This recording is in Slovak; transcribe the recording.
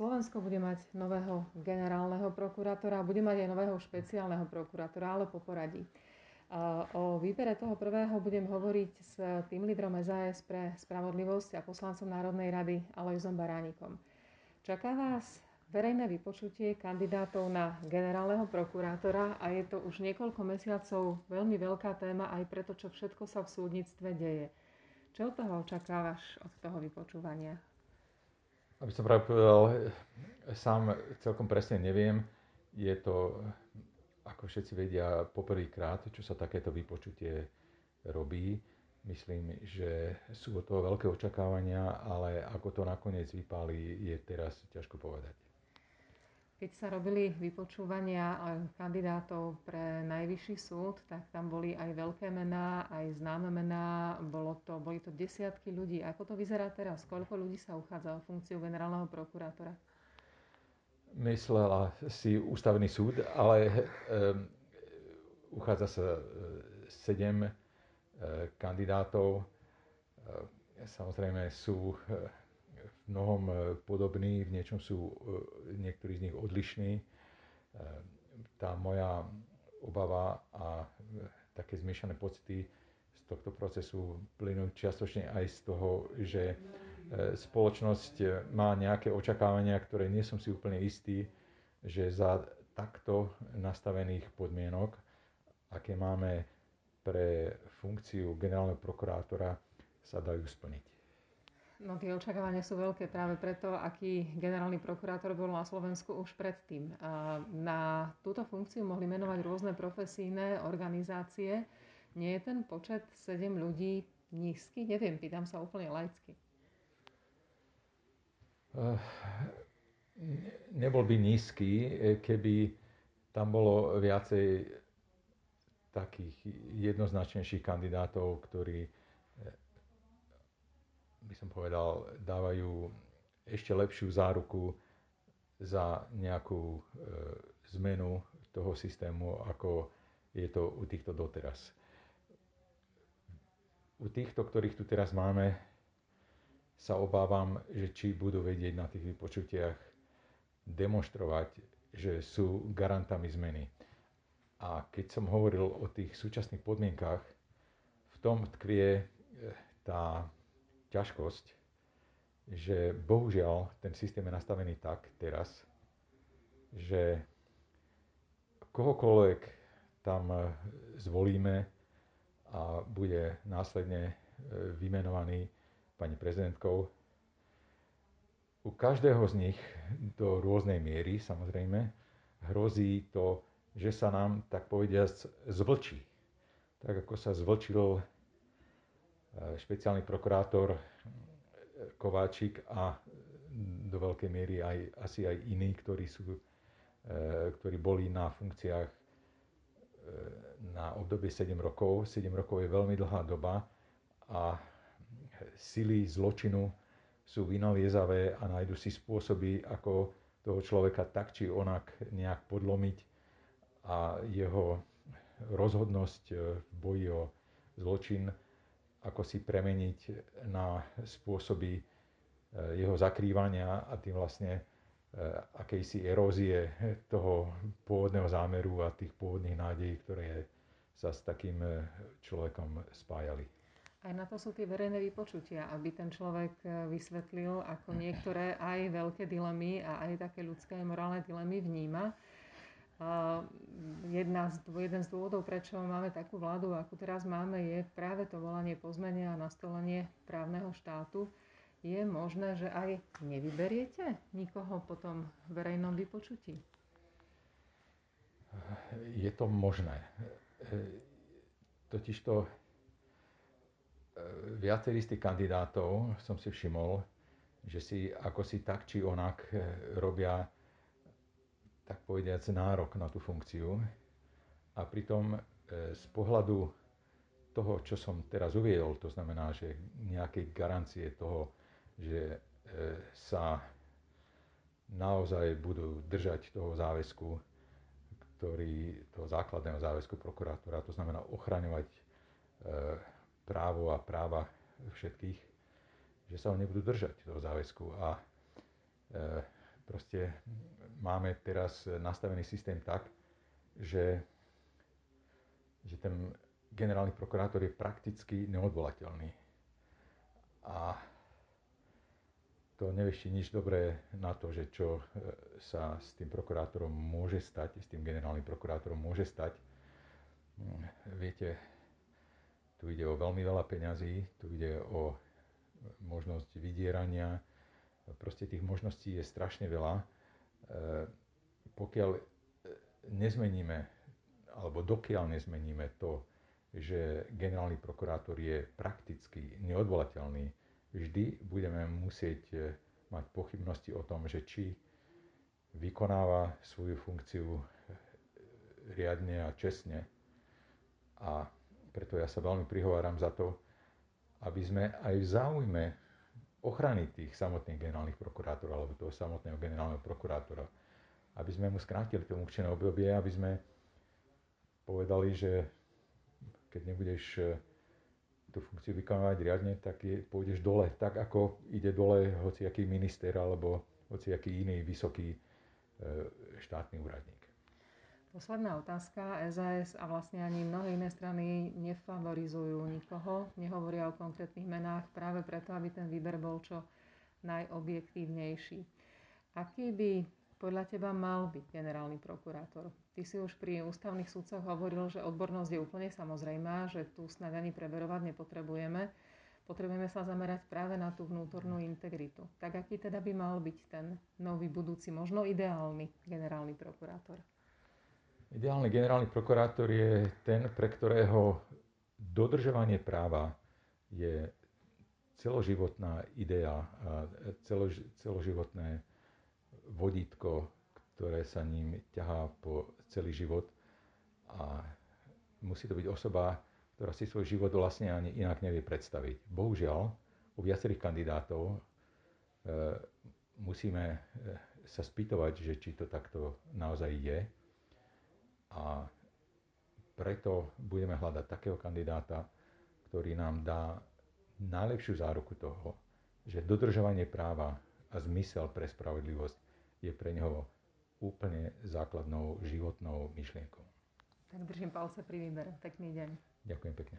Slovensko bude mať nového generálneho prokurátora bude mať aj nového špeciálneho prokurátora, ale po poradí. O výbere toho prvého budem hovoriť s tým lídrom SAS pre spravodlivosť a poslancom Národnej rady Alojzom Baránikom. Čaká vás verejné vypočutie kandidátov na generálneho prokurátora a je to už niekoľko mesiacov veľmi veľká téma aj preto, čo všetko sa v súdnictve deje. Čo od toho očakávaš od toho vypočúvania? Aby som práve povedal, sám celkom presne neviem. Je to, ako všetci vedia, poprvýkrát, čo sa takéto vypočutie robí. Myslím, že sú od toho veľké očakávania, ale ako to nakoniec vypáli, je teraz ťažko povedať. Keď sa robili vypočúvania kandidátov pre najvyšší súd, tak tam boli aj veľké mená, aj známe mená, bolo to, boli to desiatky ľudí. Ako to vyzerá teraz? Koľko ľudí sa uchádza o funkciu generálneho prokurátora? Myslela si ústavný súd, ale um, uchádza sa e, sedem kandidátov. Samozrejme sú mnohom e, podobní, v niečom sú e, niektorí z nich odlišní. E, tá moja obava a také zmiešané pocity z tohto procesu plynú čiastočne aj z toho, že spoločnosť má nejaké očakávania, ktoré nie som si úplne istý, že za takto nastavených podmienok, aké máme pre funkciu generálneho prokurátora, sa dajú splniť. No tie očakávania sú veľké práve preto, aký generálny prokurátor bol na Slovensku už predtým. Na túto funkciu mohli menovať rôzne profesíne organizácie. Nie je ten počet 7 ľudí nízky? Neviem, pýtam sa úplne laicky. Uh, nebol by nízky, keby tam bolo viacej takých jednoznačnejších kandidátov, ktorí by som povedal, dávajú ešte lepšiu záruku za nejakú e, zmenu toho systému, ako je to u týchto doteraz. U týchto, ktorých tu teraz máme, sa obávam, že či budú vedieť na tých vypočutiach demonstrovať, že sú garantami zmeny. A keď som hovoril o tých súčasných podmienkách, v tom tkvie e, tá ťažkosť, že bohužiaľ ten systém je nastavený tak teraz, že kohokoľvek tam e, zvolíme a bude následne e, vymenovaný pani prezidentkou, u každého z nich do rôznej miery samozrejme hrozí to, že sa nám, tak povediať, zvlčí. Tak ako sa zvlčil špeciálny prokurátor Kováčik a do veľkej miery aj, asi aj iní, ktorí, sú, e, ktorí boli na funkciách na obdobie 7 rokov. 7 rokov je veľmi dlhá doba a sily zločinu sú vynaliezavé a nájdu si spôsoby, ako toho človeka tak či onak nejak podlomiť a jeho rozhodnosť v boji o zločin ako si premeniť na spôsoby e, jeho zakrývania a tým vlastne e, akejsi erózie toho pôvodného zámeru a tých pôvodných nádejí, ktoré sa s takým e, človekom spájali. Aj na to sú tie verejné vypočutia, aby ten človek vysvetlil, ako niektoré aj veľké dilemy a aj také ľudské morálne dilemy vníma jedna z, jeden z dôvodov, prečo máme takú vládu, akú teraz máme, je práve to volanie po zmene a nastolenie právneho štátu. Je možné, že aj nevyberiete nikoho po tom verejnom vypočutí? Je to možné. Totižto e, viacerí z tých kandidátov som si všimol, že si ako si tak či onak e, robia tak povediac, nárok na tú funkciu. A pritom e, z pohľadu toho, čo som teraz uviedol, to znamená, že nejaké garancie toho, že e, sa naozaj budú držať toho záväzku, ktorý, toho základného záväzku prokurátora, to znamená ochraňovať e, právo a práva všetkých, že sa ho nebudú držať toho záväzku. A proste máme teraz nastavený systém tak, že, že ten generálny prokurátor je prakticky neodvolateľný. A to nevešti nič dobré na to, že čo e, sa s tým prokurátorom môže stať, s tým generálnym prokurátorom môže stať. Mm, viete, tu ide o veľmi veľa peňazí, tu ide o možnosť vydierania, proste tých možností je strašne veľa. E, pokiaľ nezmeníme, alebo dokiaľ nezmeníme to, že generálny prokurátor je prakticky neodvolateľný, vždy budeme musieť e, mať pochybnosti o tom, že či vykonáva svoju funkciu e, riadne a čestne. A preto ja sa veľmi prihováram za to, aby sme aj v záujme ochrany tých samotných generálnych prokurátorov alebo toho samotného generálneho prokurátora, aby sme mu skrátili to funkčné obdobie, aby sme povedali, že keď nebudeš e, tú funkciu vykonávať riadne, tak je, pôjdeš dole, tak ako ide dole hociaký minister alebo hociaký iný vysoký e, štátny úradník. Posledná otázka. SAS a vlastne ani mnohé iné strany nefavorizujú nikoho, nehovoria o konkrétnych menách práve preto, aby ten výber bol čo najobjektívnejší. Aký by podľa teba mal byť generálny prokurátor? Ty si už pri ústavných súdcoch hovoril, že odbornosť je úplne samozrejmá, že tu snad ani preverovať nepotrebujeme. Potrebujeme sa zamerať práve na tú vnútornú integritu. Tak aký teda by mal byť ten nový budúci, možno ideálny generálny prokurátor? Ideálny generálny prokurátor je ten, pre ktorého dodržovanie práva je celoživotná idea celož, celoživotné vodítko, ktoré sa ním ťahá po celý život a musí to byť osoba, ktorá si svoj život vlastne ani inak nevie predstaviť. Bohužiaľ, u viacerých kandidátov e, musíme e, sa spýtovať, že či to takto naozaj je. A preto budeme hľadať takého kandidáta, ktorý nám dá najlepšiu záruku toho, že dodržovanie práva a zmysel pre spravodlivosť je pre neho úplne základnou životnou myšlienkou. Tak držím palce pri výbere. Pekný deň. Ďakujem pekne.